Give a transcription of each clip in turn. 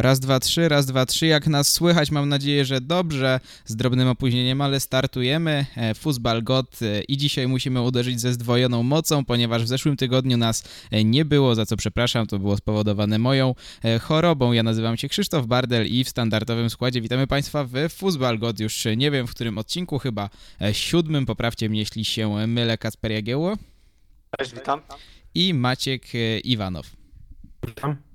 Raz, dwa, trzy, raz, dwa, trzy. Jak nas słychać, mam nadzieję, że dobrze, z drobnym opóźnieniem, ale startujemy. E, Fuzbal God e, i dzisiaj musimy uderzyć ze zdwojoną mocą, ponieważ w zeszłym tygodniu nas e, nie było, za co przepraszam, to było spowodowane moją chorobą. Ja nazywam się Krzysztof Bardel i w standardowym składzie witamy Państwa w Fuzbal God. Już nie wiem w którym odcinku, chyba siódmym, poprawcie mnie, jeśli się mylę, Kasper Jagiełło. Cześć, witam. I Maciek Iwanow. Witam.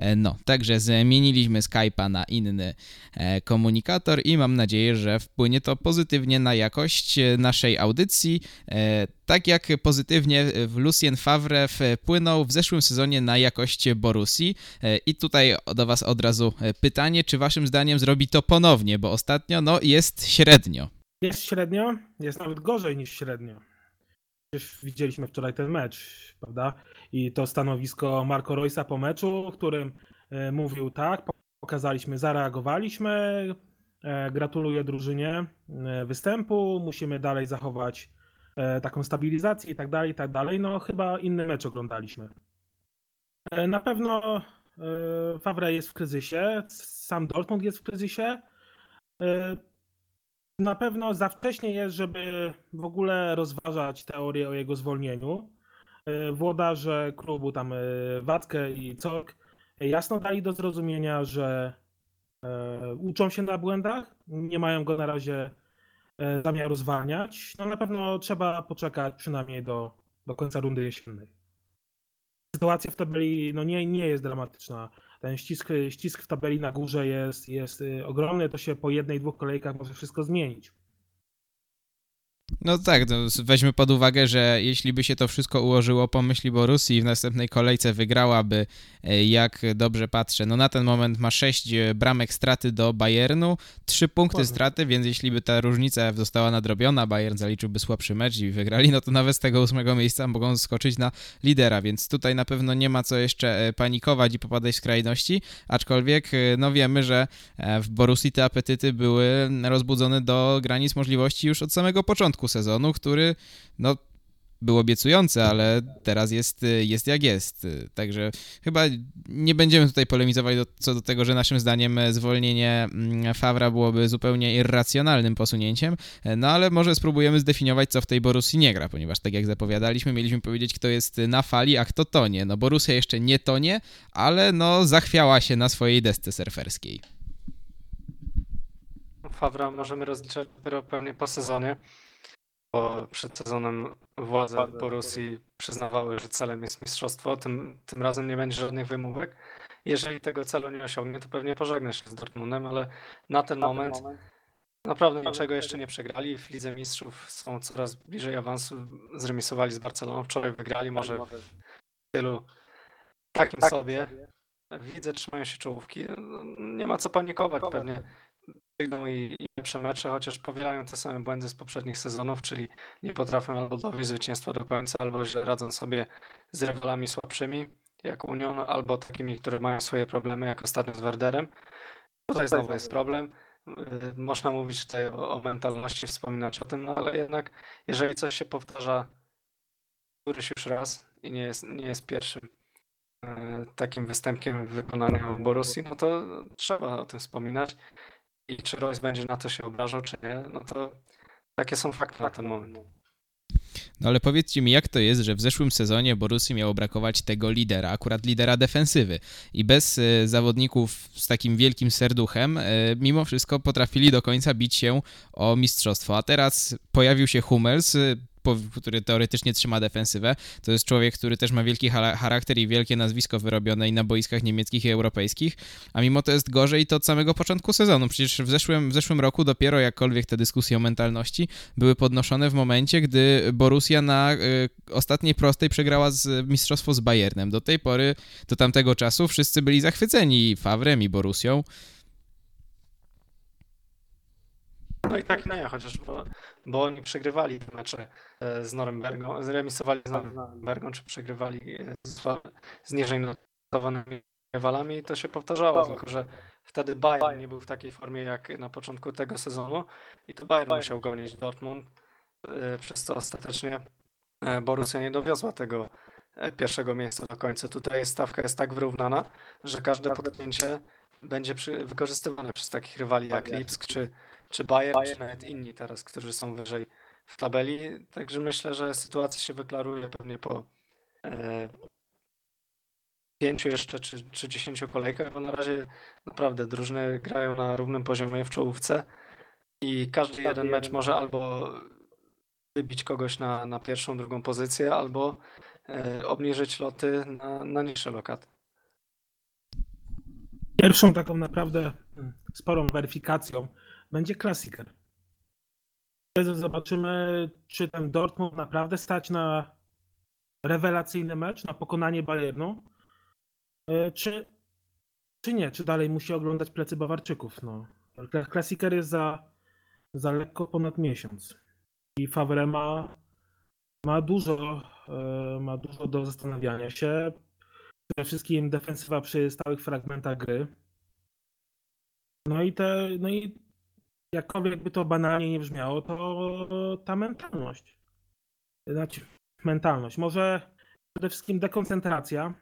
E, no, także zmieniliśmy Skype'a na inny e, komunikator i mam nadzieję, że wpłynie to pozytywnie na jakość e, naszej audycji, tak jak pozytywnie Lucien Favre wpłynął w zeszłym sezonie na jakość Borusi. I tutaj do Was od razu pytanie, czy Waszym zdaniem zrobi to ponownie, bo ostatnio no, jest średnio. Jest średnio, jest nawet gorzej niż średnio. Widzieliśmy wczoraj ten mecz, prawda? I to stanowisko Marco Roysa po meczu, którym e, mówił tak, pokazaliśmy, zareagowaliśmy, e, gratuluję drużynie e, występu, musimy dalej zachować taką stabilizację i tak dalej, i tak dalej. No chyba inny mecz oglądaliśmy. Na pewno Favre jest w kryzysie, sam Dortmund jest w kryzysie. Na pewno za wcześnie jest, żeby w ogóle rozważać teorię o jego zwolnieniu. E, włodarze klubu, tam e, Watkę i Cok, jasno dali do zrozumienia, że e, uczą się na błędach, nie mają go na razie zamiaru zwalniać. No na pewno trzeba poczekać przynajmniej do, do końca rundy jesiennej. Sytuacja w tabeli no nie, nie jest dramatyczna. Ten ścisk, ścisk w tabeli na górze jest, jest ogromny, to się po jednej, dwóch kolejkach może wszystko zmienić. No tak, no, weźmy pod uwagę, że jeśli by się to wszystko ułożyło po myśli Borussii i w następnej kolejce wygrałaby, e, jak dobrze patrzę, no na ten moment ma 6 e, bramek straty do Bayernu, 3 punkty straty, więc jeśli by ta różnica została nadrobiona, Bayern zaliczyłby słabszy mecz i wygrali, no to nawet z tego ósmego miejsca mogą skoczyć na lidera, więc tutaj na pewno nie ma co jeszcze e, panikować i popadać w skrajności, aczkolwiek no wiemy, że w Borussii te apetyty były rozbudzone do granic możliwości już od samego początku sezonu, który no był obiecujący, ale teraz jest, jest jak jest. Także chyba nie będziemy tutaj polemizować do, co do tego, że naszym zdaniem zwolnienie mm, Fawra byłoby zupełnie irracjonalnym posunięciem, no ale może spróbujemy zdefiniować, co w tej Borussii nie gra, ponieważ tak jak zapowiadaliśmy, mieliśmy powiedzieć, kto jest na fali, a kto tonie. No Borussia jeszcze nie tonie, ale no zachwiała się na swojej desce surferskiej. Fawra możemy rozliczać dopiero pewnie po sezonie bo przed sezonem władze Borussii przyznawały, że celem jest mistrzostwo. Tym, tym razem nie będzie żadnych wymówek. Jeżeli tego celu nie osiągnie, to pewnie pożegna się z Dortmundem, ale na ten moment naprawdę niczego jeszcze nie przegrali. W Lidze Mistrzów są coraz bliżej awansu. Zremisowali z Barceloną. Wczoraj wygrali, może w stylu takim sobie. Widzę, trzymają się czołówki. Nie ma co panikować pewnie i, i lepsze mecze, chociaż powielają te same błędy z poprzednich sezonów, czyli nie potrafią albo dowieść zwycięstwa do końca, albo źle radzą sobie z rywalami słabszymi, jak Union, albo takimi, które mają swoje problemy, jak ostatnio z Werderem. Tutaj znowu jest problem. Y, można mówić tutaj o, o mentalności, wspominać o tym, no ale jednak jeżeli coś się powtarza któryś już raz i nie jest, nie jest pierwszym y, takim występkiem w wykonaniu Borussii, no to trzeba o tym wspominać i czy Royce będzie na to się obrażał, czy nie, no to takie są fakty na ten moment. No ale powiedzcie mi, jak to jest, że w zeszłym sezonie Borussii miało brakować tego lidera, akurat lidera defensywy i bez y, zawodników z takim wielkim serduchem, y, mimo wszystko potrafili do końca bić się o mistrzostwo, a teraz pojawił się Hummels, y, który teoretycznie trzyma defensywę. To jest człowiek, który też ma wielki charakter i wielkie nazwisko wyrobione i na boiskach niemieckich i europejskich, a mimo to jest gorzej to od samego początku sezonu. Przecież w zeszłym, w zeszłym roku dopiero jakkolwiek te dyskusje o mentalności były podnoszone w momencie, gdy Borussia na y, ostatniej prostej przegrała z mistrzostwo z Bayernem. Do tej pory, do tamtego czasu wszyscy byli zachwyceni Fawrem i Borusią. No i tak nie, chociaż bo, oni przegrywali te mecze e, z Norymbergą, zremisowali z Norymbergą, czy przegrywali e, z, z niżej notowanymi rywalami i to się powtarzało, tylko że wtedy Bayern nie był w takiej formie jak na początku tego sezonu. I to Bayern musiał gonić Dortmund, e, przez co ostatecznie Borussia nie dowiozła tego pierwszego miejsca do końca. Tutaj stawka jest tak wyrównana, że każde potknięcie będzie przy, wykorzystywane przez takich rywali jak Lipsk czy, czy Bayern, czy nawet inni teraz, którzy są wyżej w tabeli. Także myślę, że sytuacja się wyklaruje pewnie po e, pięciu jeszcze czy, czy dziesięciu kolejkach, bo na razie naprawdę drużyny grają na równym poziomie w czołówce i każdy jeden mecz może albo wybić kogoś na, na pierwszą, drugą pozycję, albo e, obniżyć loty na, na niższe lokaty. Pierwszą taką naprawdę mm, sporą weryfikacją będzie klasiker. Zobaczymy, czy ten Dortmund naprawdę stać na rewelacyjny mecz, na pokonanie Bayernu, e, czy, czy nie, czy dalej musi oglądać plecy Bawarczyków. No. Klasiker jest za, za lekko ponad miesiąc i Favre ma, ma, dużo, e, ma dużo do zastanawiania się. Przede wszystkim defensywa przy stałych fragmentach gry. No i te, no i jakkolwiek by to banalnie nie brzmiało, to ta mentalność. Znaczy, mentalność. Może przede wszystkim dekoncentracja.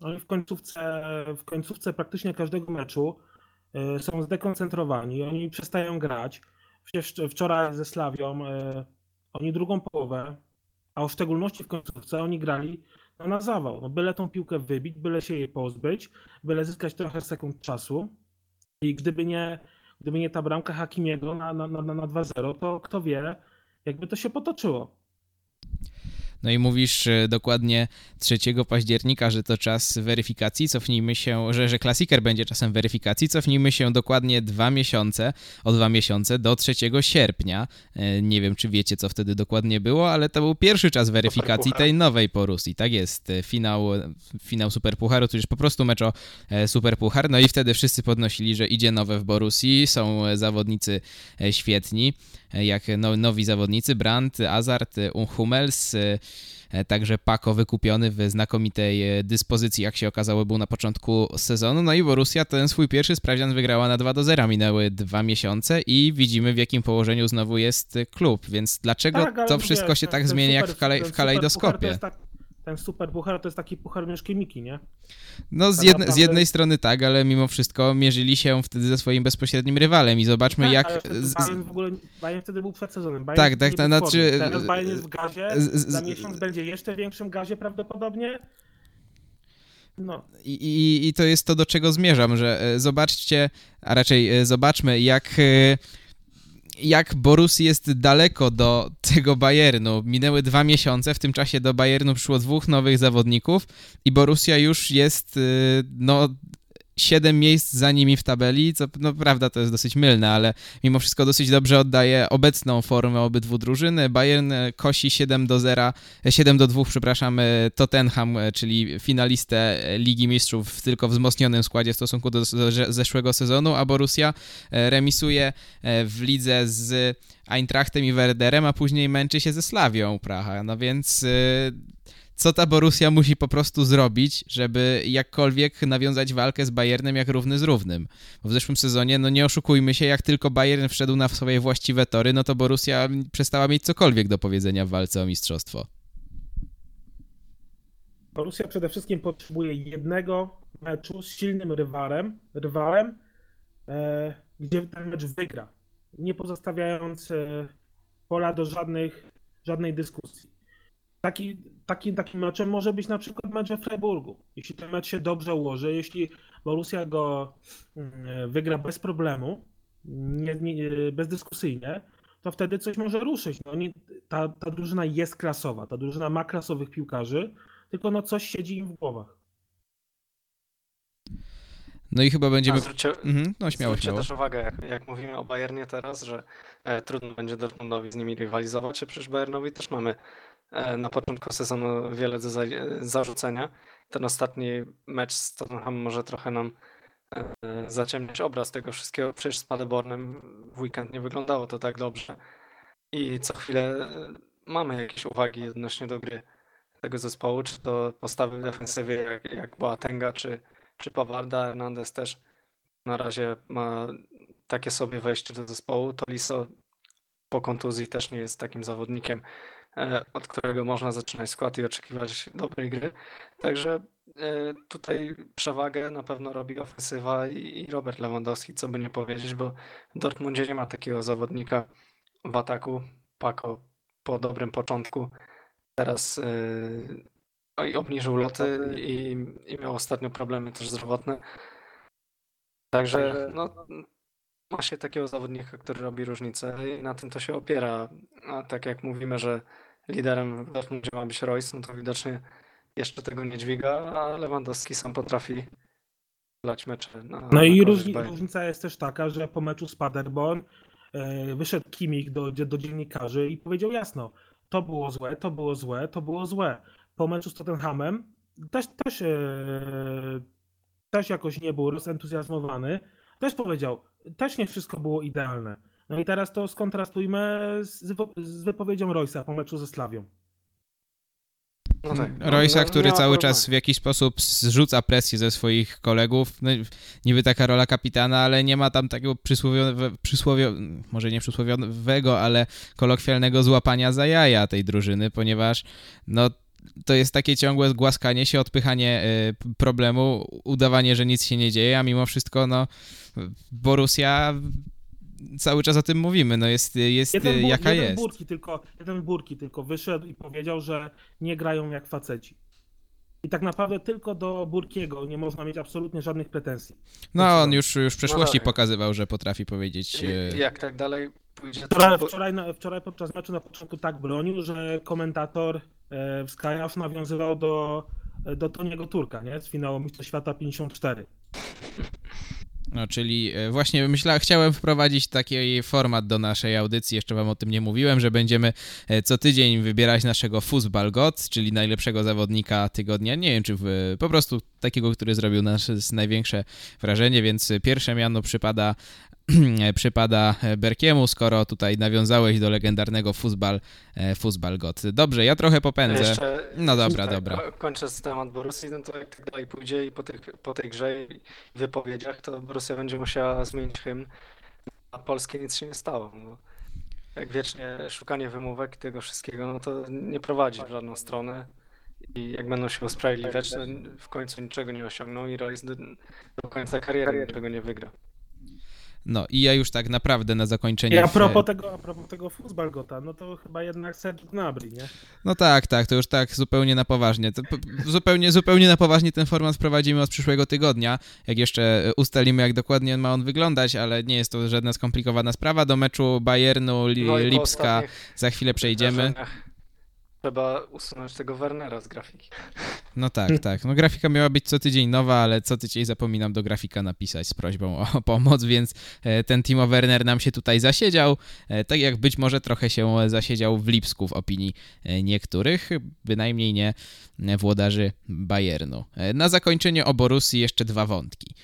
Oni w końcówce, w końcówce praktycznie każdego meczu e, są zdekoncentrowani. Oni przestają grać. Przecież wczoraj ze Slawią e, oni drugą połowę, a w szczególności w końcówce, oni grali no, na zawał. No, byle tą piłkę wybić, byle się jej pozbyć, byle zyskać trochę sekund czasu. I gdyby nie, gdyby nie ta bramka Hakimiego na, na, na, na 2-0, to kto wie, jakby to się potoczyło. No i mówisz e, dokładnie 3 października, że to czas weryfikacji. Cofnijmy się, że, że klasiker będzie czasem weryfikacji. Cofnijmy się dokładnie dwa miesiące, o dwa miesiące do 3 sierpnia. E, nie wiem, czy wiecie, co wtedy dokładnie było, ale to był pierwszy czas weryfikacji tej nowej Porusji. Tak jest, e, finał, finał Superpucharu, to już po prostu mecz o Superpuchar. No i wtedy wszyscy podnosili, że idzie nowe w Borusi, są zawodnicy świetni jak nowi zawodnicy, Brandt, Azart, Hummels, także Pako wykupiony w znakomitej e, dyspozycji, jak się okazało, był na początku sezonu. No i Borussia ten swój pierwszy sprawdzian wygrała na 2 do 0. Minęły dwa miesiące i widzimy w jakim położeniu znowu jest klub, więc dlaczego tak, to wszystko wiesz, się tak zmienia super, jak w, kalej, w kalejdoskopie? Ten super puchar to jest taki puchar Mieszki Miki, nie? No z, tak jedne, z, jednej strony tak, ale mimo wszystko mierzyli się wtedy ze swoim bezpośrednim rywalem i zobaczmy tak, jak... Bayern w ogóle, Bayern wtedy był przed sezonem. Bayern tak, tak, to znaczy... Teraz Bayern jest w gazie, z, za miesiąc będzie jeszcze większym gazie prawdopodobnie. No. I, i, I to jest to, do czego zmierzam, że e, zobaczcie, a raczej e, zobaczmy, jak e, jak Borus jest daleko do tego Bayernu. Minęły dwa miesiące, w tym czasie do Bayernu przyszło dwóch nowych zawodników i Borussia już jest y, no 7 miejsc za nimi w tabeli, co no prawda to jest dosyć mylne, ale mimo wszystko dosyć dobrze oddaje obecną formę obydwu drużyn. Bayern kosi 7 do 0, 7 do 2, przepraszam, Tottenham, czyli finalistę Ligi Mistrzów tylko w wzmocnionym składzie w stosunku do zeszłego sezonu, a Borussia remisuje w lidze z Eintrachtem i Werderem, a później męczy się ze Slawią Praha. No więc co ta Borussia musi po prostu zrobić, żeby jakkolwiek nawiązać walkę z Bayernem jak równy z równym. Bo w zeszłym sezonie, no nie oszukujmy się, jak tylko Bayern wszedł na swoje właściwe tory, no to Borussia przestała mieć cokolwiek do powiedzenia w walce o mistrzostwo. Borussia przede wszystkim potrzebuje jednego meczu z silnym rywalem, rywalem e, gdzie ten mecz wygra, nie pozostawiając e, pola do żadnych, żadnej dyskusji. Taki, taki, takim meczem może być na przykład mecz we Freiburgu. Jeśli ten mecz się dobrze ułoży, jeśli Borussia go mm, wygra bez problemu, nie, nie, bezdyskusyjnie, to wtedy coś może ruszyć. No, nie, ta, ta drużyna jest klasowa, ta drużyna ma klasowych piłkarzy, tylko no coś siedzi im w głowach. No i chyba będziemy... Zwróćcie, mhm, no śmiało, śmiało. też uwagę, jak, jak, mówimy o Bayernie teraz, że e, trudno będzie Dortmundowi z nimi rywalizować, a przecież Bayernowi też mamy na początku sezonu wiele do zarzucenia. Ten ostatni mecz z Tottenham może trochę nam e, zaciemniać obraz tego wszystkiego. Przecież z Paderbornem w weekend nie wyglądało to tak dobrze. I co chwilę e, mamy jakieś uwagi odnośnie do gry tego zespołu, czy to postawy w defensywie jak, jak Boatenga, czy, czy Pawarda. Hernandez też na razie ma takie sobie wejście do zespołu. Toliso po kontuzji też nie jest takim zawodnikiem, E, od którego można zaczynać skład i oczekiwać dobrej gry. Także e, tutaj przewagę na pewno robi ofensywa i Robert Lewandowski, co by nie powiedzieć, bo w Dortmundzie nie ma takiego zawodnika w ataku. Pako po dobrym początku teraz yy, obniżył loty i, i miał ostatnio problemy też zdrowotne. Także no, ma się takiego zawodnika, który robi różnicę i na tym to się opiera. A tak jak mówimy, że liderem w Dortmundzie ma być Royce, no to widocznie jeszcze tego nie dźwiga, a Lewandowski sam potrafi lać mecze. Na, no i różni, różnica jest też taka, że po meczu z Paderborn e, wyszedł Kimik do, do dziennikarzy i powiedział jasno, to było złe, to było złe, to było złe. Po meczu z Tottenhamem też, też, e, też jakoś nie był rozentuzjazmowany, też powiedział, też nie wszystko było idealne. No i teraz to skontrastujmy z, z wypowiedzią Roysa po meczu ze Slawią. No tak. No, Roysa, no, który cały czas w jakiś sposób zrzuca presję ze swoich kolegów. No, niby taka rola kapitana, ale nie ma tam takiego przysłowiowego, przysłowio, może nie przysłowiowego, ale kolokwialnego złapania za jaja tej drużyny, ponieważ no, to jest takie ciągłe głaskanie się, odpychanie y, problemu, udawanie, że nic się nie dzieje, a mimo wszystko no Borussia cały czas o tym mówimy, no jest, jest jeden, jaka jeden jest. Burki tylko, jeden Burki tylko wyszedł i powiedział, że nie grają jak faceci. I tak naprawdę tylko do Burkiego nie można mieć absolutnie żadnych pretensji. No, on już, już w przeszłości no pokazywał, że potrafi powiedzieć. I, jak tak dalej pójdzie. Wczoraj, wczoraj, wczoraj podczas meczu na początku tak bronił, że komentator e, w Sky nawiązywał do, do Toniego Turka, nie? Z finału Mistrzostw Świata 54. No, czyli e, właśnie myślałem, chciałem wprowadzić taki format do naszej audycji, jeszcze wam o tym nie mówiłem, że będziemy e, co tydzień wybierać naszego Fußball God, czyli najlepszego zawodnika tygodnia. Nie wiem, czy w, po prostu takiego, który zrobił nas największe wrażenie, więc pierwsze miano przypada przypada Berkiemu, skoro tutaj nawiązałeś do legendarnego futbal, e, futbal God. Dobrze, ja trochę popędzę. Jeszcze, no dobra, tak, dobra. Kończę z temat Borussii, no to jak tak dalej pójdzie i po, tych, po tej grze i wypowiedziach, to Borussia będzie musiała zmienić hymn, a Polskie nic się nie stało. No. Jak wiecznie szukanie wymówek tego wszystkiego, no to nie prowadzi w żadną stronę. I jak będą się usprawiedliwiać, to w końcu niczego nie osiągną i Royce do, do końca kariery niczego nie wygra. No i ja już tak naprawdę na zakończenie... I a propos tego, a propos tego Fußballgota, no to chyba jednak Serge Gnabry, nie? No tak, tak, to już tak zupełnie na poważnie. To zupełnie, zupełnie na poważnie ten format wprowadzimy od przyszłego tygodnia, jak jeszcze ustalimy, jak dokładnie ma on wyglądać, ale nie jest to żadna skomplikowana sprawa. Do meczu Bayernu, Li no Lipska za chwilę przejdziemy trzeba usunąć tego Wernera z grafiki. No tak, tak. No grafika miała być co tydzień nowa, ale co tydzień zapominam do grafika napisać z prośbą o pomoc, więc e, ten Timo Werner nam się tutaj zasiedział, e, tak jak być może trochę się zasiedział w Lipsku w opinii e, niektórych, bynajmniej nie włodarzy Bayernu. Na zakończenie o Borussii jeszcze dwa wątki.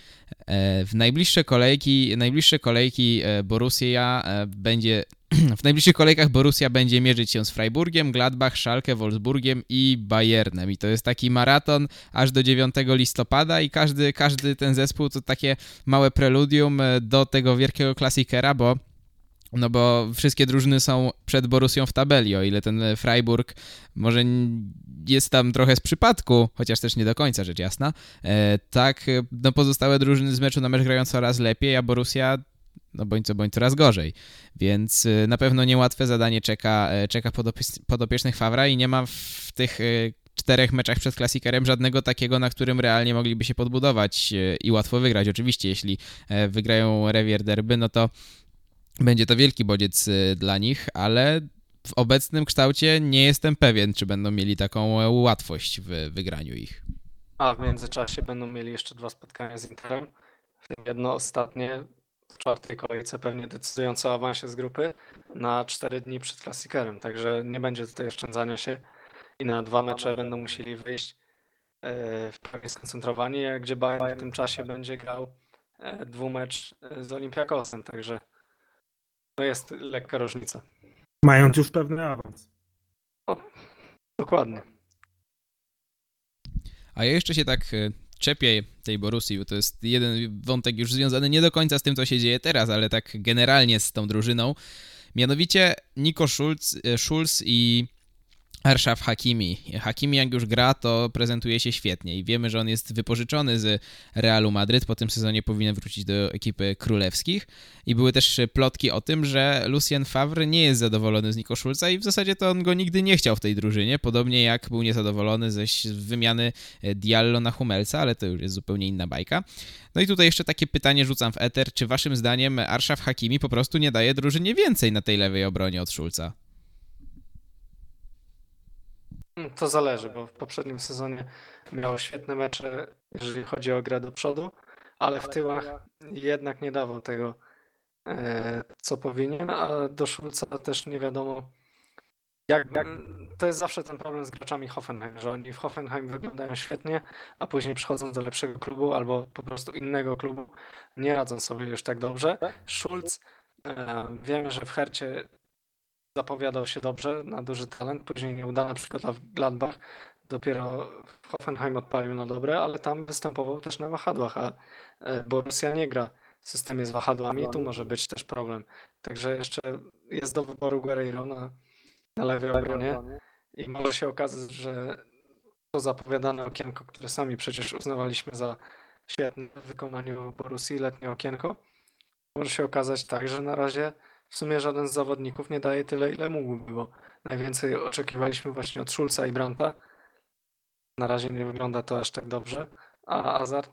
W najbliższe kolejki, najbliższe kolejki Borussia będzie w najbliższych kolejkach Borussia będzie mierzyć się z Freiburgiem, Gladbach, Schalke, Wolfsburgiem i Bayernem. I to jest taki maraton aż do 9 listopada i każdy, każdy ten zespół to takie małe preludium e, do tego wielkiego klasikera, bo no bo wszystkie drużyny są przed Borussią w tabeli, o ile ten Freiburg może jest tam trochę z przypadku, chociaż też nie do końca, rzecz jasna, e, tak no pozostałe drużyny z meczu na mecz grają coraz lepiej, a Borussia no bądź co bądź coraz gorzej. Więc y, na pewno niełatwe zadanie czeka, y, czeka podopiecznych Fawra i nie ma w tych y, czterech meczach przed klasikerem żadnego takiego, na którym realnie mogliby się podbudować i łatwo wygrać. Oczywiście, jeśli e, wygrają Rewier Derby, no to będzie to wielki bodziec dla nich, ale w obecnym kształcie nie jestem pewien, czy będą mieli taką e, łatwość w wygraniu ich. A w międzyczasie będą mieli jeszcze dwa spotkania z Interem, w tym jedno ostatnie czwartej kolejce, pewnie decydująco o awansie z grupy na cztery dni przed klasikerem. Także nie będzie tutaj oszczędzania się i na dwa mecze będą musieli wyjść e, w prawie skoncentrowani, gdzie Bayern w tym czasie będzie grał e, dwumecz e, z Olympiakosem. Także to jest lekka różnica. Mając już pewny awans. O, dokładnie. A ja jeszcze się tak czepię tej Borussii, bo to jest jeden wątek już związany nie do końca z tym, co się dzieje teraz, ale tak generalnie z tą drużyną. Mianowicie Nico Schulz, e, Schulz i Arshaf Hakimi. Hakimi jak już gra, to prezentuje się świetnie i wiemy, że on jest wypożyczony z Realu Madryt. Po tym sezonie powinien wrócić do ekipy królewskich. I były też plotki o tym, że Lucien Favre nie jest zadowolony z Niko Schulza i w zasadzie to on go nigdy nie chciał w tej drużynie, podobnie jak był niezadowolony ze wymiany Diallo na Humelsa, ale to już jest zupełnie inna bajka. No i tutaj jeszcze takie pytanie rzucam w eter, czy waszym zdaniem Arshaf Hakimi po prostu nie daje drużynie więcej na tej lewej obronie od Schulza? To zależy, bo w poprzednim sezonie miał świetne mecze, jeżeli chodzi o grę do przodu, ale w tyłach jednak nie dawał tego, e, co powinien, a do Szulca też nie wiadomo. Jak, jak, to jest zawsze ten problem z graczami Hoffenheim, że oni w Hoffenheim wyglądają świetnie, a później przychodzą do lepszego klubu albo po prostu innego klubu, nie radzą sobie już tak dobrze. Schulz, e, wiemy, że w Hercie zapowiadał się dobrze na duży talent, później nieudana przykład w Gladbach, dopiero w Hoffenheim odpalił na dobre, ale tam występował też na wahadłach, a e, Borussia nie gra w systemie z wahadłami, tu może być też problem. Także jeszcze jest do wyboru Guerreiro na, na lewej obronie i może się okazać, że to zapowiadane okienko, które sami przecież uznawaliśmy za świetne w wykonaniu Borussii, letnie okienko, może się okazać tak, że na razie w sumie żaden z zawodników nie daje tyle, ile mógłby, bo najwięcej oczekiwaliśmy właśnie od Schulza i Branta. Na razie nie wygląda to aż tak dobrze, a Azar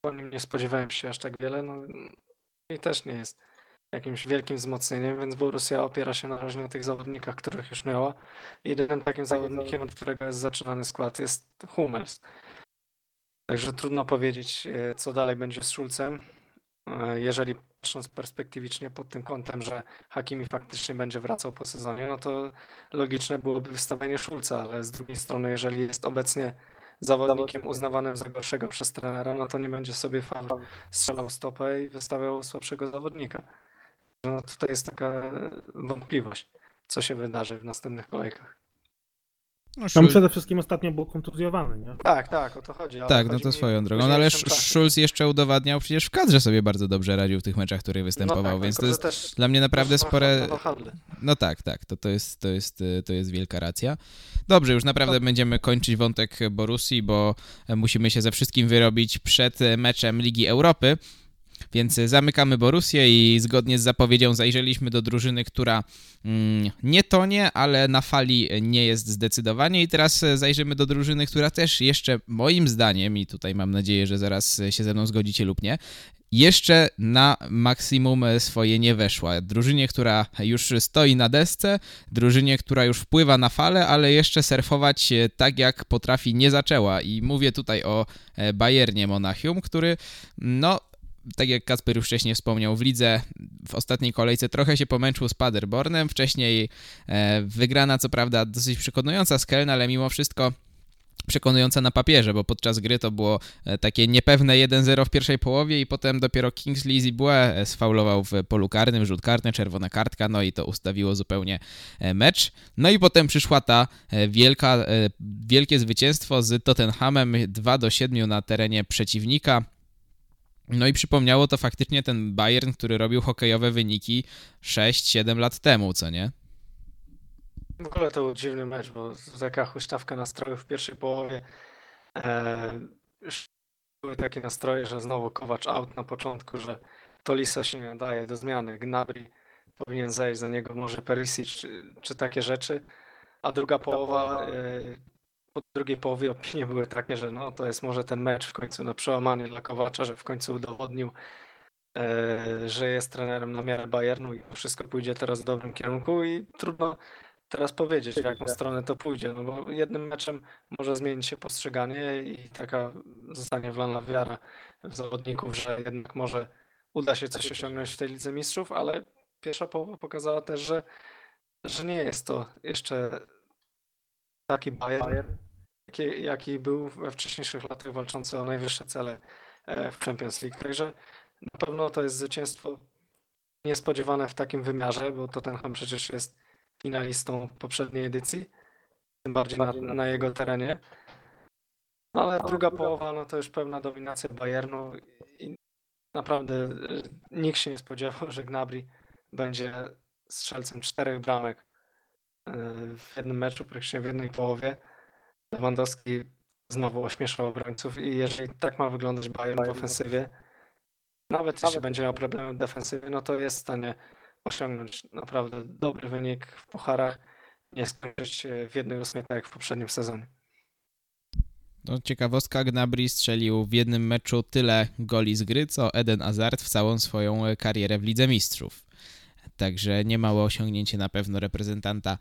po nim nie spodziewałem się aż tak wiele, no i też nie jest jakimś wielkim wzmocnieniem, więc Borussia opiera się na razie na tych zawodnikach, których już miała. Jedynym takim zawodnikiem, od którego jest zaczynany skład jest Hummels. Także trudno powiedzieć, e, co dalej będzie z Schulzem. E, jeżeli patrząc perspektywicznie pod tym kątem, że Hakimi faktycznie będzie wracał po sezonie, no to logiczne byłoby wystawienie Szulca, ale z drugiej strony, jeżeli jest obecnie zawodnikiem uznawanym za gorszego przez trenera, no to nie będzie sobie fan strzelał stopę i wystawiał słabszego zawodnika. No tutaj jest taka wątpliwość, co się wydarzy w następnych kolejkach. No, no przede wszystkim ostatnio był kontuzjowany, nie? Tak, tak, o to chodzi. Tak, no to swoją drogą. No ale Schulz jeszcze udowadniał przecież w kadrze sobie bardzo dobrze radził w tych meczach, w których występował, no tak, więc to jest dla mnie naprawdę spore... No tak, tak, to, to, jest, to, jest, to jest wielka racja. Dobrze, już naprawdę będziemy kończyć wątek Borussii, bo musimy się ze wszystkim wyrobić przed meczem Ligi Europy. Więc zamykamy Borussię i zgodnie z zapowiedzią zajrzeliśmy do drużyny, która mm, nie tonie, ale na fali nie jest zdecydowanie. I teraz zajrzymy do drużyny, która też jeszcze moim zdaniem, i tutaj mam nadzieję, że zaraz się ze mną zgodzicie lub nie, jeszcze na maksimum swoje nie weszła. Drużynie, która już stoi na desce, drużynie, która już wpływa na falę, ale jeszcze surfować tak jak potrafi nie zaczęła. I mówię tutaj o Bayernie Monachium, który no tak jak Kasper już wcześniej wspomniał, w lidze w ostatniej kolejce trochę się pomęczył z Paderbornem, wcześniej e, wygrana co prawda dosyć przekonująca z ale mimo wszystko przekonująca na papierze, bo podczas gry to było e, takie niepewne 1-0 w pierwszej połowie i potem dopiero Kingsley Zibue e, sfaulował w polu karnym, rzut karny, czerwona kartka, no i to ustawiło zupełnie mecz. No i potem przyszła ta wielka, wielkie zwycięstwo z Tottenhamem 2 do 7 na terenie przeciwnika. No i przypomniało to faktycznie ten Bayern, który robił hokejowe wyniki 6-7 lat temu, co nie? W ogóle to był dziwny mecz, bo taka huśtawka nastrojów w pierwszej połowie. E, były takie nastroje, że znowu Kowacz out na początku, że Tolisa się nie daje do zmiany, Gnabry powinien zejść za niego, może Perisic, czy, czy takie rzeczy. A druga połowa e, po drugiej połowie opinie były takie, że no to jest może ten mecz w końcu na przełamanie dla Kowacza, że w końcu udowodnił, e, że jest trenerem na miarę Bayernu i wszystko pójdzie teraz w dobrym kierunku i trudno teraz powiedzieć, w jaką stronę to pójdzie, no bo jednym meczem może zmienić się postrzeganie i taka zostanie wlana wiara w zawodników, że jednak może uda się coś osiągnąć w tej Lidze Mistrzów, ale pierwsza połowa pokazała też, że, że nie jest to jeszcze taki Bayern, jaki, jaki był we wcześniejszych latach walczący o najwyższe cele e, w Champions League. Także na pewno to jest zwycięstwo niespodziewane w takim wymiarze, bo Tottenham przecież jest finalistą poprzedniej edycji, tym bardziej na, na jego terenie. No ale druga połowa, no to już pełna dominacja Bayernu i naprawdę e, nikt się nie spodziewał, że Gnabry będzie strzelcem czterech bramek w jednym meczu, praktycznie w jednej połowie. Lewandowski znowu ośmieszał obrońców i jeżeli tak ma wyglądać Bayern w ofensywie, nawet jeśli będzie miał problemy w defensywie, no to jest w stanie osiągnąć naprawdę dobry wynik w pucharach, nie skończyć w jednej ósmej tak jak w poprzednim sezonie. No, ciekawostka, Gnabry strzelił w jednym meczu tyle goli z gry, co Eden Hazard w całą swoją karierę w Lidze Mistrzów. Także niemałe osiągnięcie na pewno reprezentanta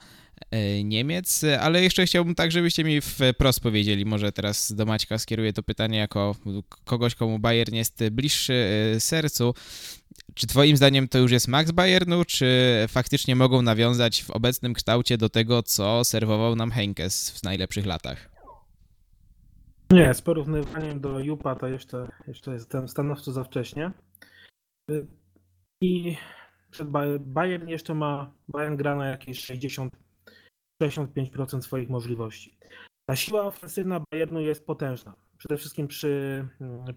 e, Niemiec, ale jeszcze chciałbym tak, żebyście mi wprost powiedzieli, może teraz do Maćka skieruję to pytanie jako kogoś, komu Bayern jest bliższy e, sercu. Czy twoim zdaniem to już jest max Bayernu, czy faktycznie mogą nawiązać w obecnym kształcie do tego, co serwował nam Henkes w najlepszych latach? Nie, z porównywaniem do Jupa to jeszcze, jeszcze jestem stanowczo za wcześnie. I przed Bayern jeszcze ma, Bayern gra na jakieś 60 65% swoich możliwości. Ta siła ofensywna Bayernu jest potężna. Przede wszystkim przy,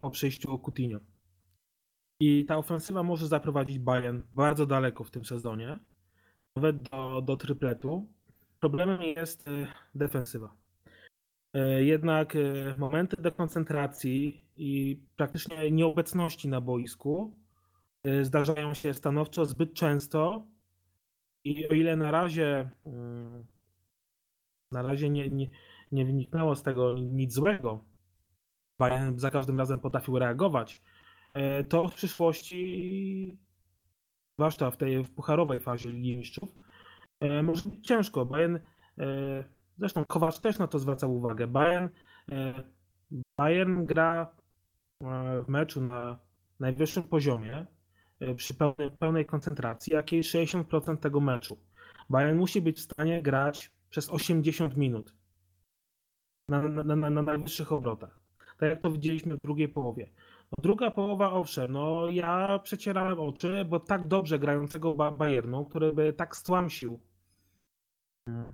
po przyjściu Coutinho. I ta ofensywa może zaprowadzić Bayern bardzo daleko w tym sezonie, nawet do, do tripletu. Problemem jest y, defensywa. Y, jednak y, momenty dekoncentracji i praktycznie nieobecności na boisku zdarzają się stanowczo zbyt często i o ile na razie na razie nie, nie, nie wyniknęło z tego nic złego, Bayern za każdym razem potrafił reagować, E, to w przyszłości, zwłaszcza w tej w pucharowej fazie Ligi Mistrzów, może być ciężko. Bayern, zresztą Kowacz też na to zwracał uwagę. Bayern, Bayern gra w meczu na najwyższym poziomie, przy pełnej, pełnej koncentracji, jakieś 60% tego meczu. Bayern musi być w stanie grać przez 80 minut na, na, na, na najwyższych obrotach. Tak jak to widzieliśmy w drugiej połowie. No, druga połowa, owszem, no ja przecierałem oczy, bo tak dobrze grającego Bayernu, który by tak stłamsił mm,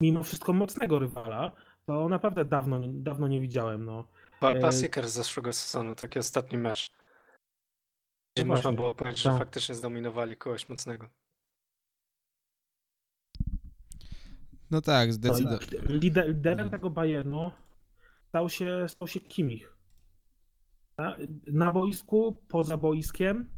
mimo wszystko mocnego rywala, to naprawdę dawno, dawno nie widziałem. No. Klasyker z zeszłego sezonu, taki ostatni mecz. Gdzie no można było powiedzieć, że tak. faktycznie zdominowali kogoś mocnego. No tak, zdecydowanie. Liderem tego Bayernu stał się, stał się Kimich na boisku, poza boiskiem.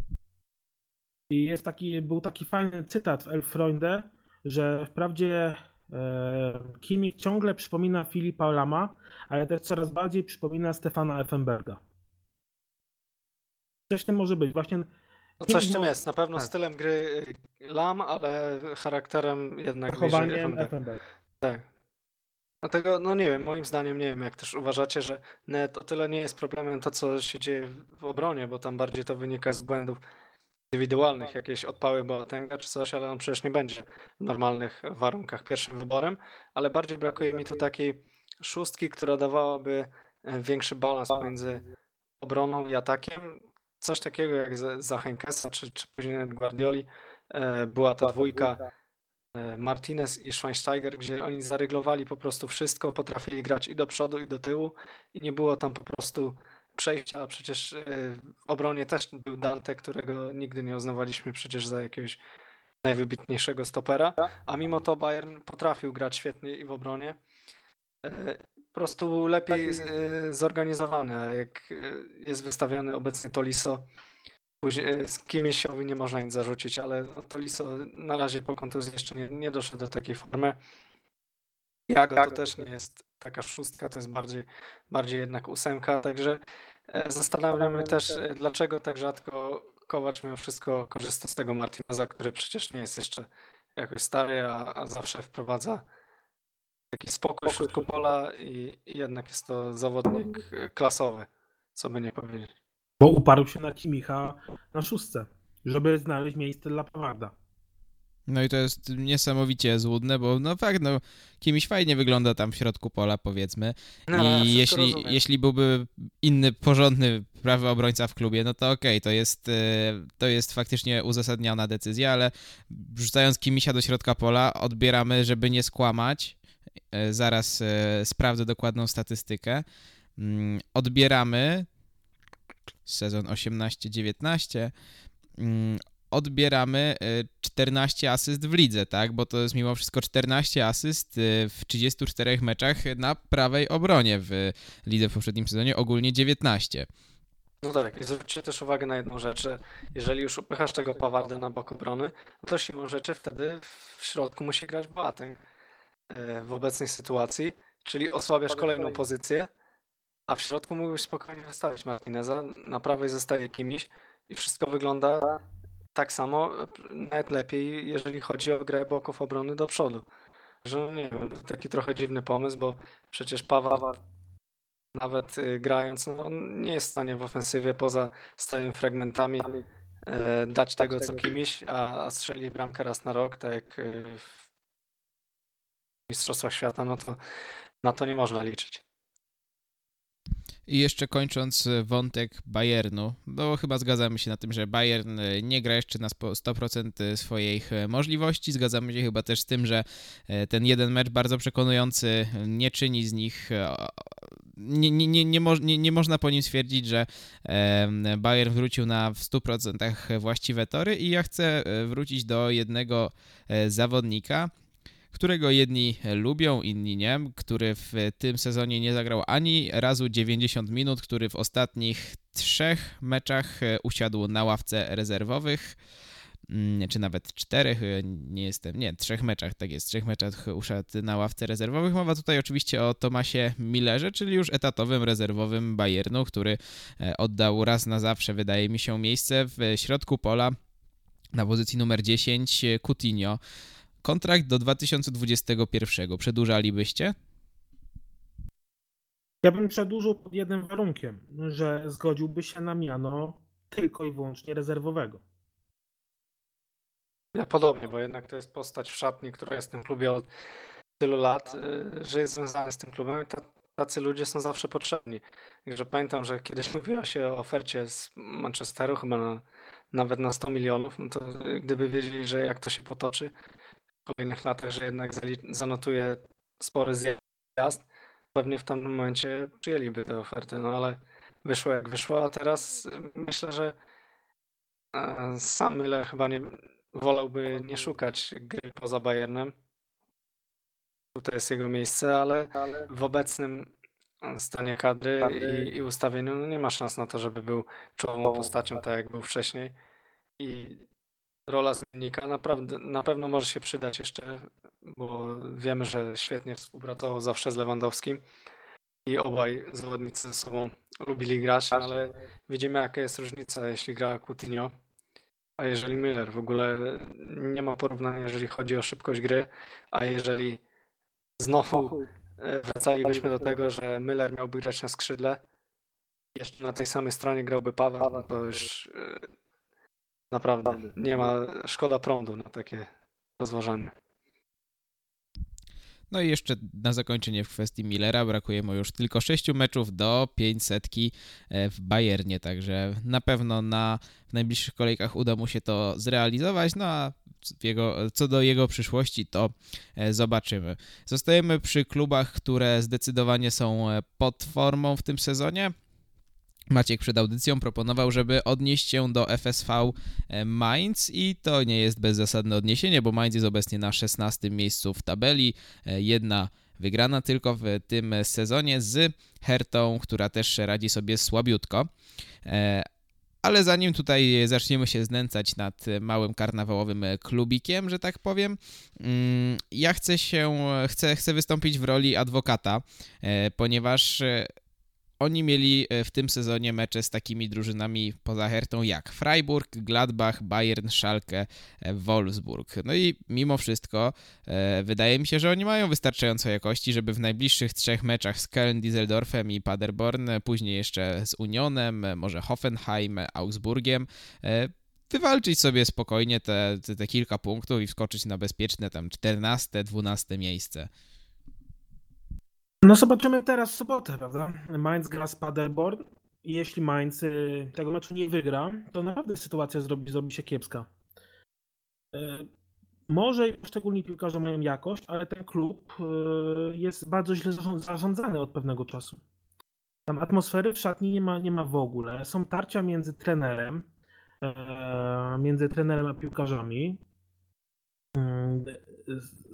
I jest taki, był taki fajny cytat w Elfreunde, że wprawdzie e, Kimi ciągle przypomina Filipa Lama, ale też coraz bardziej przypomina Stefana Effenberga. Coś tym może być. Właśnie no coś w tym jest. Na pewno tak. stylem gry Lam, ale charakterem jednak Zachowaniem Effenberg. Tak. Dlatego, no nie wiem, moim zdaniem, nie wiem, jak też uważacie, że net o tyle nie jest problemem to, co się dzieje w obronie, bo tam bardziej to wynika z błędów indywidualnych, jakieś odpały Boateng'a czy coś, ale on przecież nie będzie w normalnych warunkach pierwszym wyborem, ale bardziej brakuje mi tu takiej szóstki, która dawałaby e, większy balans pomiędzy obroną i atakiem. Coś takiego jak za Henkesa czy, czy później Guardioli e, była ta dwójka E, Martinez i Schweinsteiger, gdzie oni zaryglowali po prostu wszystko, potrafili grać i do przodu, i do tyłu i nie było tam po prostu przejścia, a przecież e, w obronie też był Dante, którego nigdy nie uznawaliśmy przecież za jakiegoś najwybitniejszego stopera, a mimo to Bayern potrafił grać świetnie i w obronie. E, po prostu lepiej zorganizowany, jak jest wystawiony obecnie Tolisso, Później e, z Kimmiciowi nie można nic zarzucić, ale Tolisso na razie po kontuzji jeszcze nie, nie doszedł do takiej formy. Jago to też nie jest taka szóstka, to jest bardziej, bardziej jednak ósemka, także e, zastanawiamy też, e, dlaczego tak rzadko Kowacz mimo wszystko korzysta z tego Martineza, który przecież nie jest jeszcze jakoś stary, a, a zawsze wprowadza taki spokój w środku pola i, i jednak jest to zawodnik klasowy, co by nie powiedzieć. Bo uparł się na Kimicha na szóstce, żeby znaleźć miejsce dla Pawarda. No i to jest niesamowicie złudne, bo no fakt, no kimś fajnie wygląda tam w środku pola, powiedzmy. No, I jeśli, jeśli byłby inny, porządny prawy obrońca w klubie, no to okej, okay, to, jest, e, to jest faktycznie uzasadniona decyzja, ale wrzucając Kimisia do środka pola, odbieramy, żeby nie skłamać, zaraz e, sprawdzę dokładną statystykę, mm, odbieramy sezon 18-19, mm, odbieramy 14 asyst w lidze, tak? Bo to jest mimo wszystko 14 asyst w 34 meczach na prawej obronie w lidze w poprzednim sezonie, ogólnie 19. No tak, i zwróćcie też uwagę na jedną rzecz, że jeżeli już upychasz tego Pawarda na bok obrony, to siłą rzeczy wtedy w środku musi grać Boateng w obecnej sytuacji, czyli osłabiasz kolejną pozycję, a w środku mógłbyś spokojnie wystawić Martineza, na prawej zostaje kimś i wszystko wygląda tak. samo, nawet lepiej, jeżeli chodzi o grę boków obrony do przodu. Że no nie wiem, taki trochę dziwny pomysł, bo przecież Paweł nawet y, grając, no, on nie jest w stanie w ofensywie poza stałymi fragmentami e, dać tego co kimś, a, a strzeli bramkę raz na rok, tak jak y, w Mistrzostwach Świata, no to na to nie można liczyć. I jeszcze kończąc e, wątek Bayernu, bo chyba zgadzamy się na tym, że Bayern e, nie gra jeszcze na 100% swoich e, możliwości. Zgadzamy się chyba też z tym, że ten jeden mecz bardzo przekonujący nie czyni z nich. Nie, nie, nie, nie, nie, nie można po nim stwierdzić, że Bayern wrócił na w 100% właściwe tory i ja chcę wrócić do jednego zawodnika, którego jedni lubią, inni nie, który w tym sezonie nie zagrał ani razu 90 minut, który w ostatnich trzech meczach usiadł na ławce rezerwowych mm, czy nawet czterech, nie jestem, nie, trzech meczach, tak jest, trzech meczach usiadł na ławce rezerwowych. Mowa tutaj oczywiście o Tomasie Millerze, czyli już etatowym rezerwowym Bayernu, który e, oddał raz na zawsze, wydaje mi się, miejsce w środku pola na pozycji numer 10 Coutinho. Kontrakt do 2021 przedłużalibyście? Ja bym przedłużył pod jednym warunkiem, że zgodziłby się na miano tylko i wyłącznie rezerwowego. Ja podobnie, bo jednak to jest postać w szatni, która jest w tym klubie od tylu lat, y, że jest związany z tym klubem i tacy ludzie są zawsze potrzebni. Także pamiętam, że kiedyś mówiła się o ofercie z Manchesteru, chyba na, nawet na 100 milionów, no to gdyby wiedzieli, że jak to się potoczy, kolejnych latach, że jednak zanotuje spory zjazd, pewnie w tamtym momencie przyjęliby te oferty, no ale wyszło jak wyszło, a teraz myślę, że e, sam Miller chyba nie wolałby nie szukać gry poza Bayernem. Tutaj jest jego miejsce, ale w obecnym stanie kadry i, i ustawieniu no nie ma szans na to, żeby był czołową postacią tak jak był wcześniej. I rola zmiennika naprawdę, na pewno może się przydać jeszcze, bo wiemy, że świetnie współpracował zawsze z Lewandowskim i obaj zawodnicy ze sobą lubili grać, ale widzimy jaka jest różnica, jeśli gra Coutinho, a jeżeli Miller. W ogóle nie ma porównania, jeżeli chodzi o szybkość gry, a jeżeli znowu e, wracalibyśmy do tego, że Miller miałby grać na skrzydle, jeszcze na tej samej stronie grałby Paweł, to już e, Naprawdę, nie ma, szkoda prądu na takie rozważanie. No i jeszcze na zakończenie w kwestii Millera brakuje mu już tylko 6 meczów do 500 e, w Bayernie, także na pewno na w najbliższych kolejkach uda mu się to zrealizować, no a jego, co do jego przyszłości to e, zobaczymy. Zostajemy przy klubach, które zdecydowanie są e, pod formą w tym sezonie. Maciek przed audycją proponował, żeby odnieść się do FSV e, Mainz i to nie jest bezzasadne odniesienie, bo Mainz jest obecnie na 16 miejscu w tabeli. E, jedna wygrana tylko w tym sezonie z Hertą, która też radzi sobie słabiutko. E, ale zanim tutaj zaczniemy się znęcać nad małym karnawałowym klubikiem, że tak powiem, mm, ja chcę się, chcę, chcę wystąpić w roli adwokata, ponieważ oni mieli e, w tym sezonie mecze z takimi drużynami poza Hertą jak Freiburg, Gladbach, Bayern, Schalke, e, Wolfsburg. No i mimo wszystko e, wydaje mi się, że oni mają wystarczająco jakości, żeby w najbliższych trzech meczach z Köln, Düsseldorfem i Paderborn, później jeszcze z Unionem, może Hoffenheim, Augsburgiem, wywalczyć sobie spokojnie te, te, te kilka punktów i wskoczyć na bezpieczne tam 14-12 miejsce. No zobaczymy teraz w sobotę, prawda? Mainz gra z Paderborn jeśli Mainz y, tego meczu nie wygra, to naprawdę sytuacja zrobi, zrobi się kiepska. Y, może poszczególni piłkarze mają jakość, ale ten klub y, jest bardzo źle zarządzany od pewnego czasu. Tam atmosfery w szatni nie ma, nie ma w ogóle. Są tarcia między trenerem, między trenerem a piłkarzami. Mm,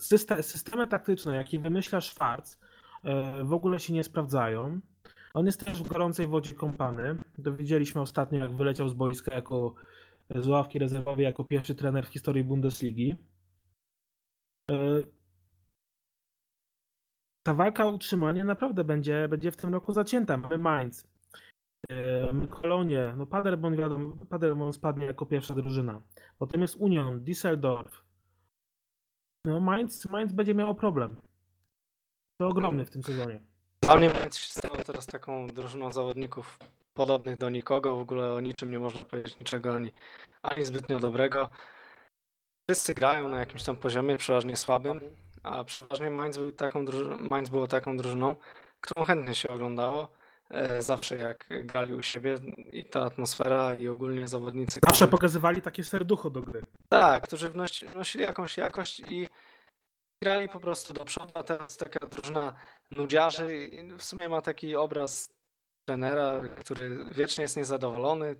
Syste- Systemy taktyczne, jakie wymyśla Schwarz, w ogóle się nie sprawdzają. On jest też w gorącej wodzie kąpany. Dowiedzieliśmy ostatnio, jak wyleciał z boiska jako z ławki rezerwowej jako pierwszy trener w historii Bundesligi. E, Ta walka o utrzymanie naprawdę będzie, będzie w tym roku zacięta. Mamy Mainz, e, mamy Kolonię, no Paderborn wiadomo, Paderborn spadnie jako pierwsza drużyna. Potem jest Union, Düsseldorf. No Mainz, Mainz będzie miał problem. To ogromny w tym sezonie. Dla mnie Mainz się stał teraz taką drużyną zawodników podobnych do nikogo, w ogóle o niczym nie można powiedzieć niczego ani, ani zbytnio dobrego. Wszyscy grają na jakimś tam poziomie, przeważnie słabym, a przeważnie Mainz, był taką druży- Mainz było taką drużyną, którą chętnie się oglądało. E, Zawsze jak grali u siebie i ta atmosfera i ogólnie zawodnicy, Zawsze pokazywali takie serducho do gry. tak, którzy wnosi, wnosili jakąś jakość i grali po prostu do przodu, a teraz taka drużyna nudziarzy w sumie ma taki obraz trenera, który wiecznie jest niezadowolony.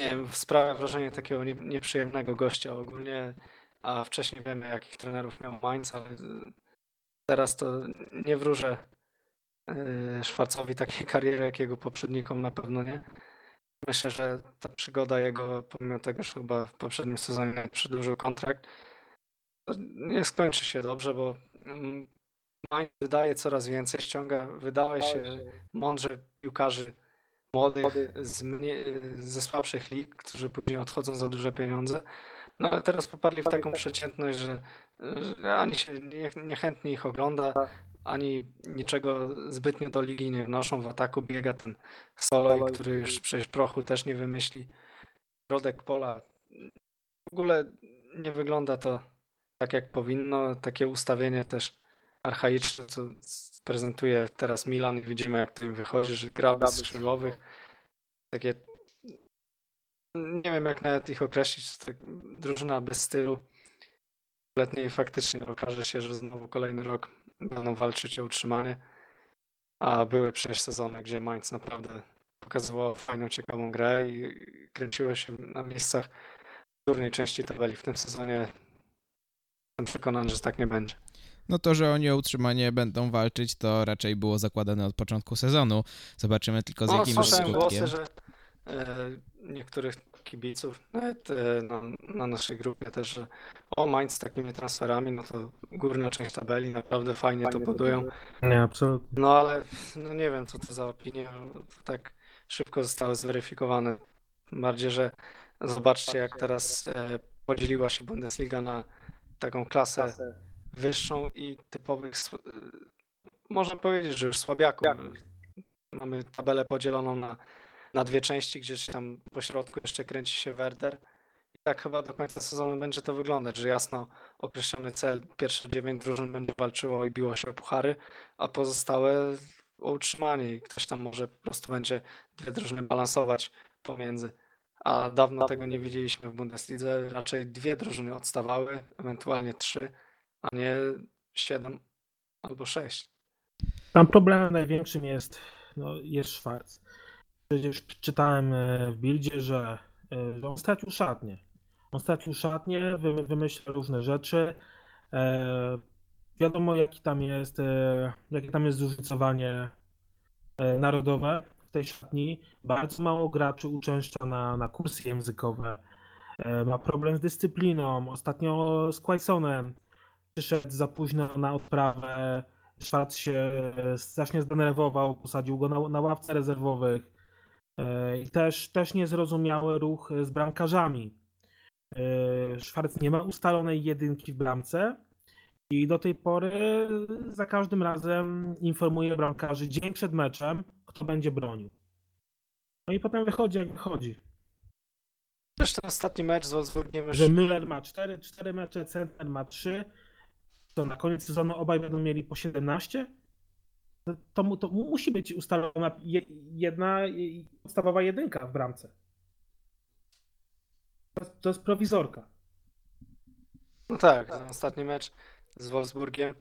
Nie wiem, sprawia wrażenie takiego nie- nieprzyjemnego gościa ogólnie, a wcześniej wiemy jakich trenerów miał Mainz, ale teraz to nie wróżę yy, Szwarcowi takiej kariery, jak jego poprzednikom na pewno nie. Myślę, że ta przygoda jego, pomimo tego, że chyba w poprzednim sezonie przedłużył kontrakt, nie skończy się dobrze, bo mm, Mainz wydaje coraz więcej, ściąga, wydaje się mądrze piłkarzy młodych z mnie, ze słabszych lig, którzy później odchodzą za duże pieniądze. No ale teraz popadli w taką przeciętność, że, że ani się nie, niechętnie ich ogląda, ani niczego zbytnio do ligi nie wnoszą. W ataku biega ten Soloj, który już przecież prochu też nie wymyśli. Środek pola. W ogóle nie wygląda to tak jak powinno. Takie ustawienie też archaiczne, co prezentuje teraz Milan i widzimy jak to im wychodzi, że gra bez skrzydłowych. Takie nie wiem jak nawet ich określić, tak drużyna bez stylu. Letniej faktycznie okaże się, że znowu kolejny rok będą walczyć o utrzymanie. A były przecież sezony, gdzie Mainz naprawdę pokazywało fajną, ciekawą grę i kręciło się na miejscach w górnej części tabeli. W tym sezonie jestem przekonany, że tak nie będzie. No to, że oni o utrzymanie będą walczyć, to raczej było zakładane od początku sezonu. Zobaczymy tylko z No, jakim skutkiem. głosy, że e, niektórych kibiców, nawet e, na, na naszej grupie też, że o Mainz z takimi transferami, no to górna część tabeli, naprawdę fajnie to budują. Nie, absolutnie. No ale no nie wiem, co to za opinie, to tak szybko zostały zweryfikowane. Bardziej, że zobaczcie, jak teraz e, podzieliła się Bundesliga na taką klasę wyższą i typowych, e, można powiedzieć, że już słabiaków. Mamy tabelę podzieloną na, na dwie części, gdzieś tam po środku jeszcze kręci się Werder. I tak chyba do końca sezonu będzie to wyglądać, że jasno określony cel, pierwsze dziewięć drużyn będzie walczyło i biło się o puchary, a pozostałe o utrzymanie i ktoś tam może po prostu będzie dwie drużyny balansować pomiędzy. A dawno tego nie widzieliśmy w Bundeslidze. Raczej dwie drużyny odstawały, ewentualnie trzy, a nie siedem albo sześć. Tam problemem największym jest, no, jest Schwarz. Przecież czytałem e, w Bildzie, że, e, że on stracił szatnię. On stracił szatnię, wy, wymyśla różne rzeczy. E, wiadomo, jaki tam jest, e, jakie tam jest zróżnicowanie e, narodowe tej szatni. Bardzo mało graczy uczęszcza na, na kursy językowe. E, ma problem z dyscypliną. Ostatnio z Quaisonem przyszedł za późno na odprawę. Schwarz się e, strasznie zdenerwował, posadził go na, na ławce rezerwowych. E, I też, też niezrozumiały ruch z bramkarzami. Schwarz nie ma ustalonej jedynki w bramce i do tej pory za każdym razem informuje bramkarzy dzień przed meczem, kto będzie bronił. No i potem wychodzi jak wychodzi. Też ten ostatni mecz z Wolfsburgiem już Że Müller ma 4, 4 mecze, Center ma 3, to na koniec sezonu obaj będą mieli po 17? To, mu- to mu- musi być ustalona je, jedna podstawowa jedynka w bramce. To, jest- to jest prowizorka. No tak, ten ostatni mecz z Wolfsburgiem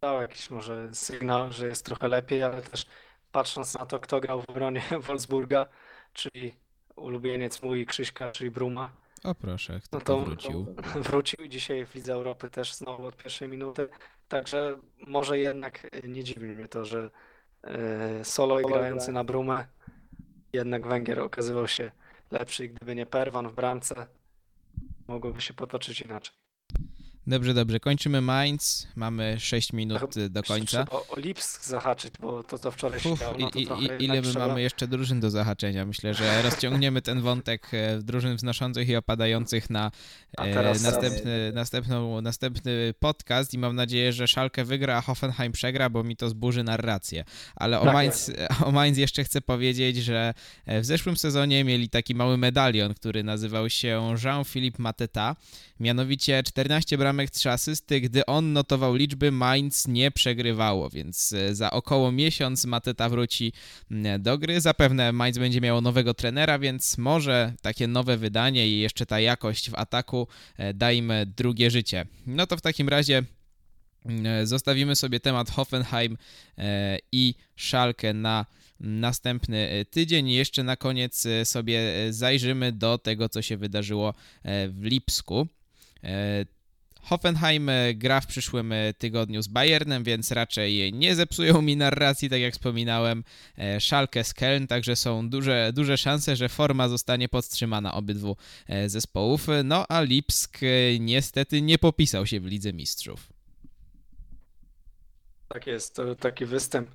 dał jakiś może sygnał, że jest trochę lepiej, ale też patrząc na to, kto grał w obronie Wolfsburga, czyli ulubieniec mój Krzyśka, czyli Bruma. O proszę, kto No to wrócił? wrócił dzisiaj w Lidze Europy też znowu od pierwszej minuty. Także może jednak nie dziwi mnie to, że e, solo grający na Brumę jednak Węgier okazywał się lepszy i gdyby nie Perwan w bramce, mogłoby się potoczyć inaczej. Dobrze, dobrze. Kończymy Mainz. Mamy 6 minut Chyba do końca. Trzeba o Lipsk zahaczyć, bo to co wczoraj się Uf, działo, no to i, ile my trzeba... mamy jeszcze drużyn do zahaczenia? Myślę, że rozciągniemy ten wątek e, drużyn wznoszących i opadających na e, następny, następną, następny podcast i mam nadzieję, że Schalke wygra, a Hoffenheim przegra, bo mi to zburzy narrację. Ale o Tak Mainz, o Mainz jeszcze chcę powiedzieć, że e, w zeszłym sezonie mieli taki mały medalion, który nazywał się Jean-Philippe Mateta. Mianowicie 14 bramek, 3 asysty. Gdy on notował liczby, Mainz nie przegrywało, więc e, za około miesiąc Mateta wróci do gry. Zapewne Mainz będzie miało nowego trenera, więc może takie nowe wydanie i jeszcze ta jakość w ataku e, da im drugie życie. No to w takim razie mm, zostawimy sobie temat Hoffenheim e, i Schalke na następny e, tydzień. Jeszcze na koniec e, sobie e, zajrzymy do tego, co się wydarzyło e, w Lipsku. E, Hoffenheim e, gra w przyszłym e, tygodniu z Bayernem, więc raczej nie zepsują mi narracji, tak jak wspominałem, Schalke z Köln, także są duże, duże szanse, że forma zostanie podtrzymana obydwu zespołów. No a Lipsk niestety nie popisał się w Lidze Mistrzów. Tak jest, to taki występ,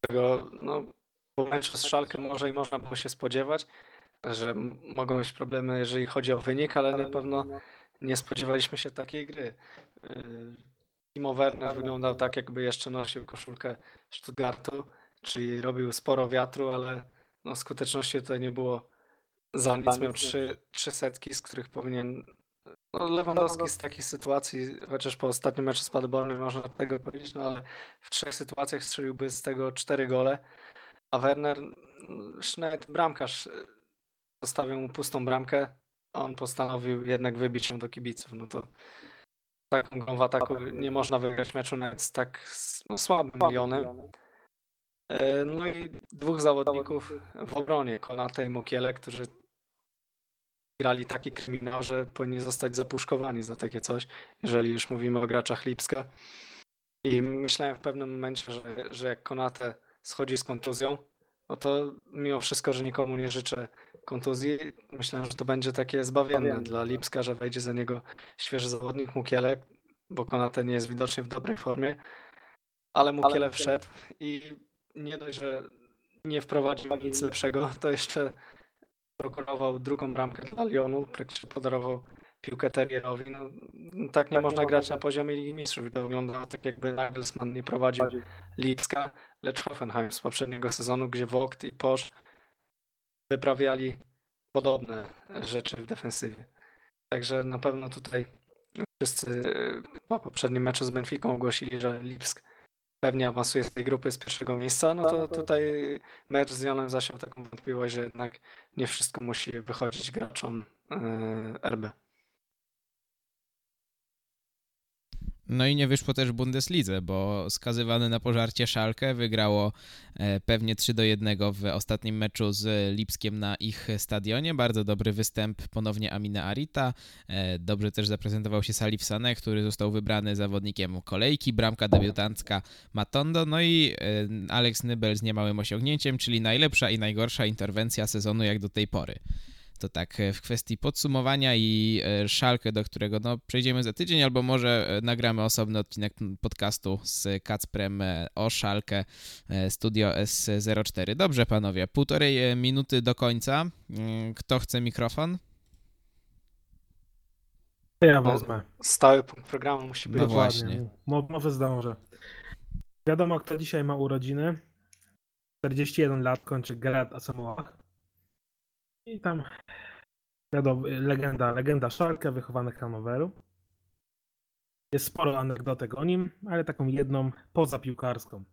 którego no, po meczu z Szalkę może i można było się spodziewać, że mogą być problemy, jeżeli chodzi o wynik, ale na pewno nie spodziewaliśmy się takiej gry. Yy, Timo Werner wyglądał tak, jakby jeszcze nosił koszulkę Stuttgartu, czyli robił sporo wiatru, ale no, skuteczności tutaj nie było za nic. Miał trzy, trzy setki, z których powinien. No, Lewandowski z takich sytuacji, chociaż po ostatnim meczu z Paderbornem można tego powiedzieć, no ale w trzech sytuacjach strzeliłby z tego cztery gole, a Werner, mm, nawet bramkarz y, zostawił mu pustą bramkę, on postanowił jednak wybić ją do kibiców. No to taką grą w ataku nie można wygrać meczu nawet z tak no, słabym milionem. E, No i dwóch zawodników w obronie, Konate i Mukiele, którzy grali taki kryminał, że powinni zostać zapuszkowani za takie coś, jeżeli już mówimy o graczach Lipska. I myślałem w pewnym momencie, że, że jak Konate schodzi z kontuzją, no to mimo wszystko, że nikomu nie życzę kontuzji, myślałem, że to będzie takie zbawienne dla Lipska, że wejdzie za niego świeży zawodnik Mukiele, bo Konate nie jest widocznie w dobrej formie, ale Mukiele wszedł i nie dość, że nie wprowadził nic lepszego, to jeszcze prokurował drugą bramkę dla Lyonu, praktycznie podarował piłkę Terrierowi. No, tak nie można grać na poziomie Ligi Mistrzów. To wyglądało tak, jakby Nagelsmann nie prowadził Lipska, lecz Hoffenheim z poprzedniego sezonu, gdzie Vogt i Posz wyprawiali podobne rzeczy w defensywie. Także na pewno tutaj wszyscy e, po poprzednim meczu z Benficą ogłosili, że Lipsk pewnie awansuje z tej grupy z pierwszego miejsca, no to tutaj mecz z Lyonem zasiał taką wątpliwość, że jednak nie wszystko musi wychodzić graczom e, RB. No i nie wyszło też w Bundeslidze, bo skazywany na pożarcie Szalkę wygrało e, pewnie 3 do 1 w ostatnim meczu z Lipskiem na ich stadionie. Bardzo dobry występ ponownie Amina Arita. E, Dobrze też zaprezentował się Salif Sané, który został wybrany zawodnikiem kolejki. Bramka debiutancka Matondo. No i e, Alex Nybel z niemałym osiągnięciem, czyli najlepsza i najgorsza interwencja sezonu jak do tej pory. To tak e, w kwestii podsumowania i e, Szalkę, do którego no, przejdziemy za tydzień, albo może e, nagramy osobny odcinek podcastu z Kacprem o Szalkę Studio S04. Dobrze, panowie, półtorej minuty do końca. Mm, Kto chce mikrofon? Ja wezmę. Stały punkt programu musi być. No właśnie. Mo- może zdążę. Wiadomo, kto dzisiaj ma urodziny. 41 lat kończy Gerard Asamoah. I tam wiadomo, legenda, legenda Szalkę, wychowany Hanoweru. Jest sporo anegdotek o nim, ale taką jedną poza piłkarską.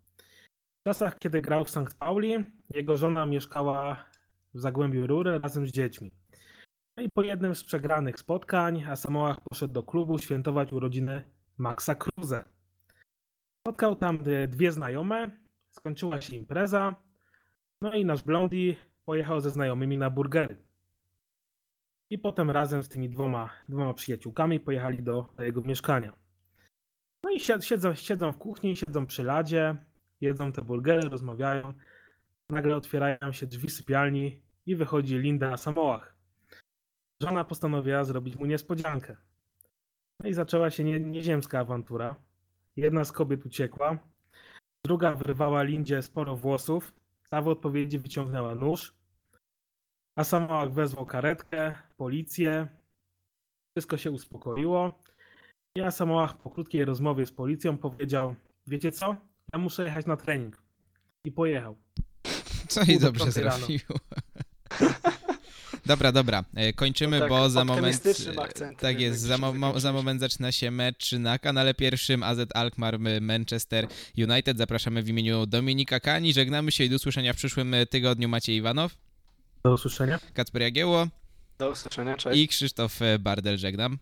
W czasach, kiedy grał w St. Pauli, jego żona mieszkała w Zagłębiu Rury razem z dziećmi. No i po jednym z przegranych spotkań Asamoah poszedł do klubu świętować urodziny Maxa Kruse. Spotkał tam e, dwie znajome, skończyła się impreza, no i nasz Blondi pojechał ze znajomymi na burgery. i potem razem z tymi dwoma, dwoma przyjaciółkami pojechali do, jego mieszkania. No i sied- siedzą, siedzą w kuchni, siedzą przy ladzie, jedzą te burgery, rozmawiają. Nagle otwierają się drzwi sypialni i wychodzi Linda na samołach. Żona postanowiła zrobić mu niespodziankę. No i zaczęła się nie, nieziemska awantura. Jedna z kobiet uciekła, druga wyrwała Lindzie sporo włosów, ta w odpowiedzi wyciągnęła nóż, a samołak wezwał karetkę, policję. Wszystko się uspokoiło. I Asamoah po krótkiej rozmowie z policją powiedział: Wiecie co? Ja muszę jechać na trening. I pojechał. Co i dobrze zrobił. Dobra, dobra, e, kończymy, No tak, bo za moment. e, akcentem Tak jednak jest, za, mo- mo- za moment zaczyna się mecz na kanale pierwszym AZ Alkmaar Manchester United. Zapraszamy w imieniu Dominika Kani. Żegnamy się i do usłyszenia w przyszłym e, tygodniu. Maciej Iwanow, Do usłyszenia. Kacper Jagieło Do usłyszenia, cześć. i Krzysztof Bardel. Żegnam.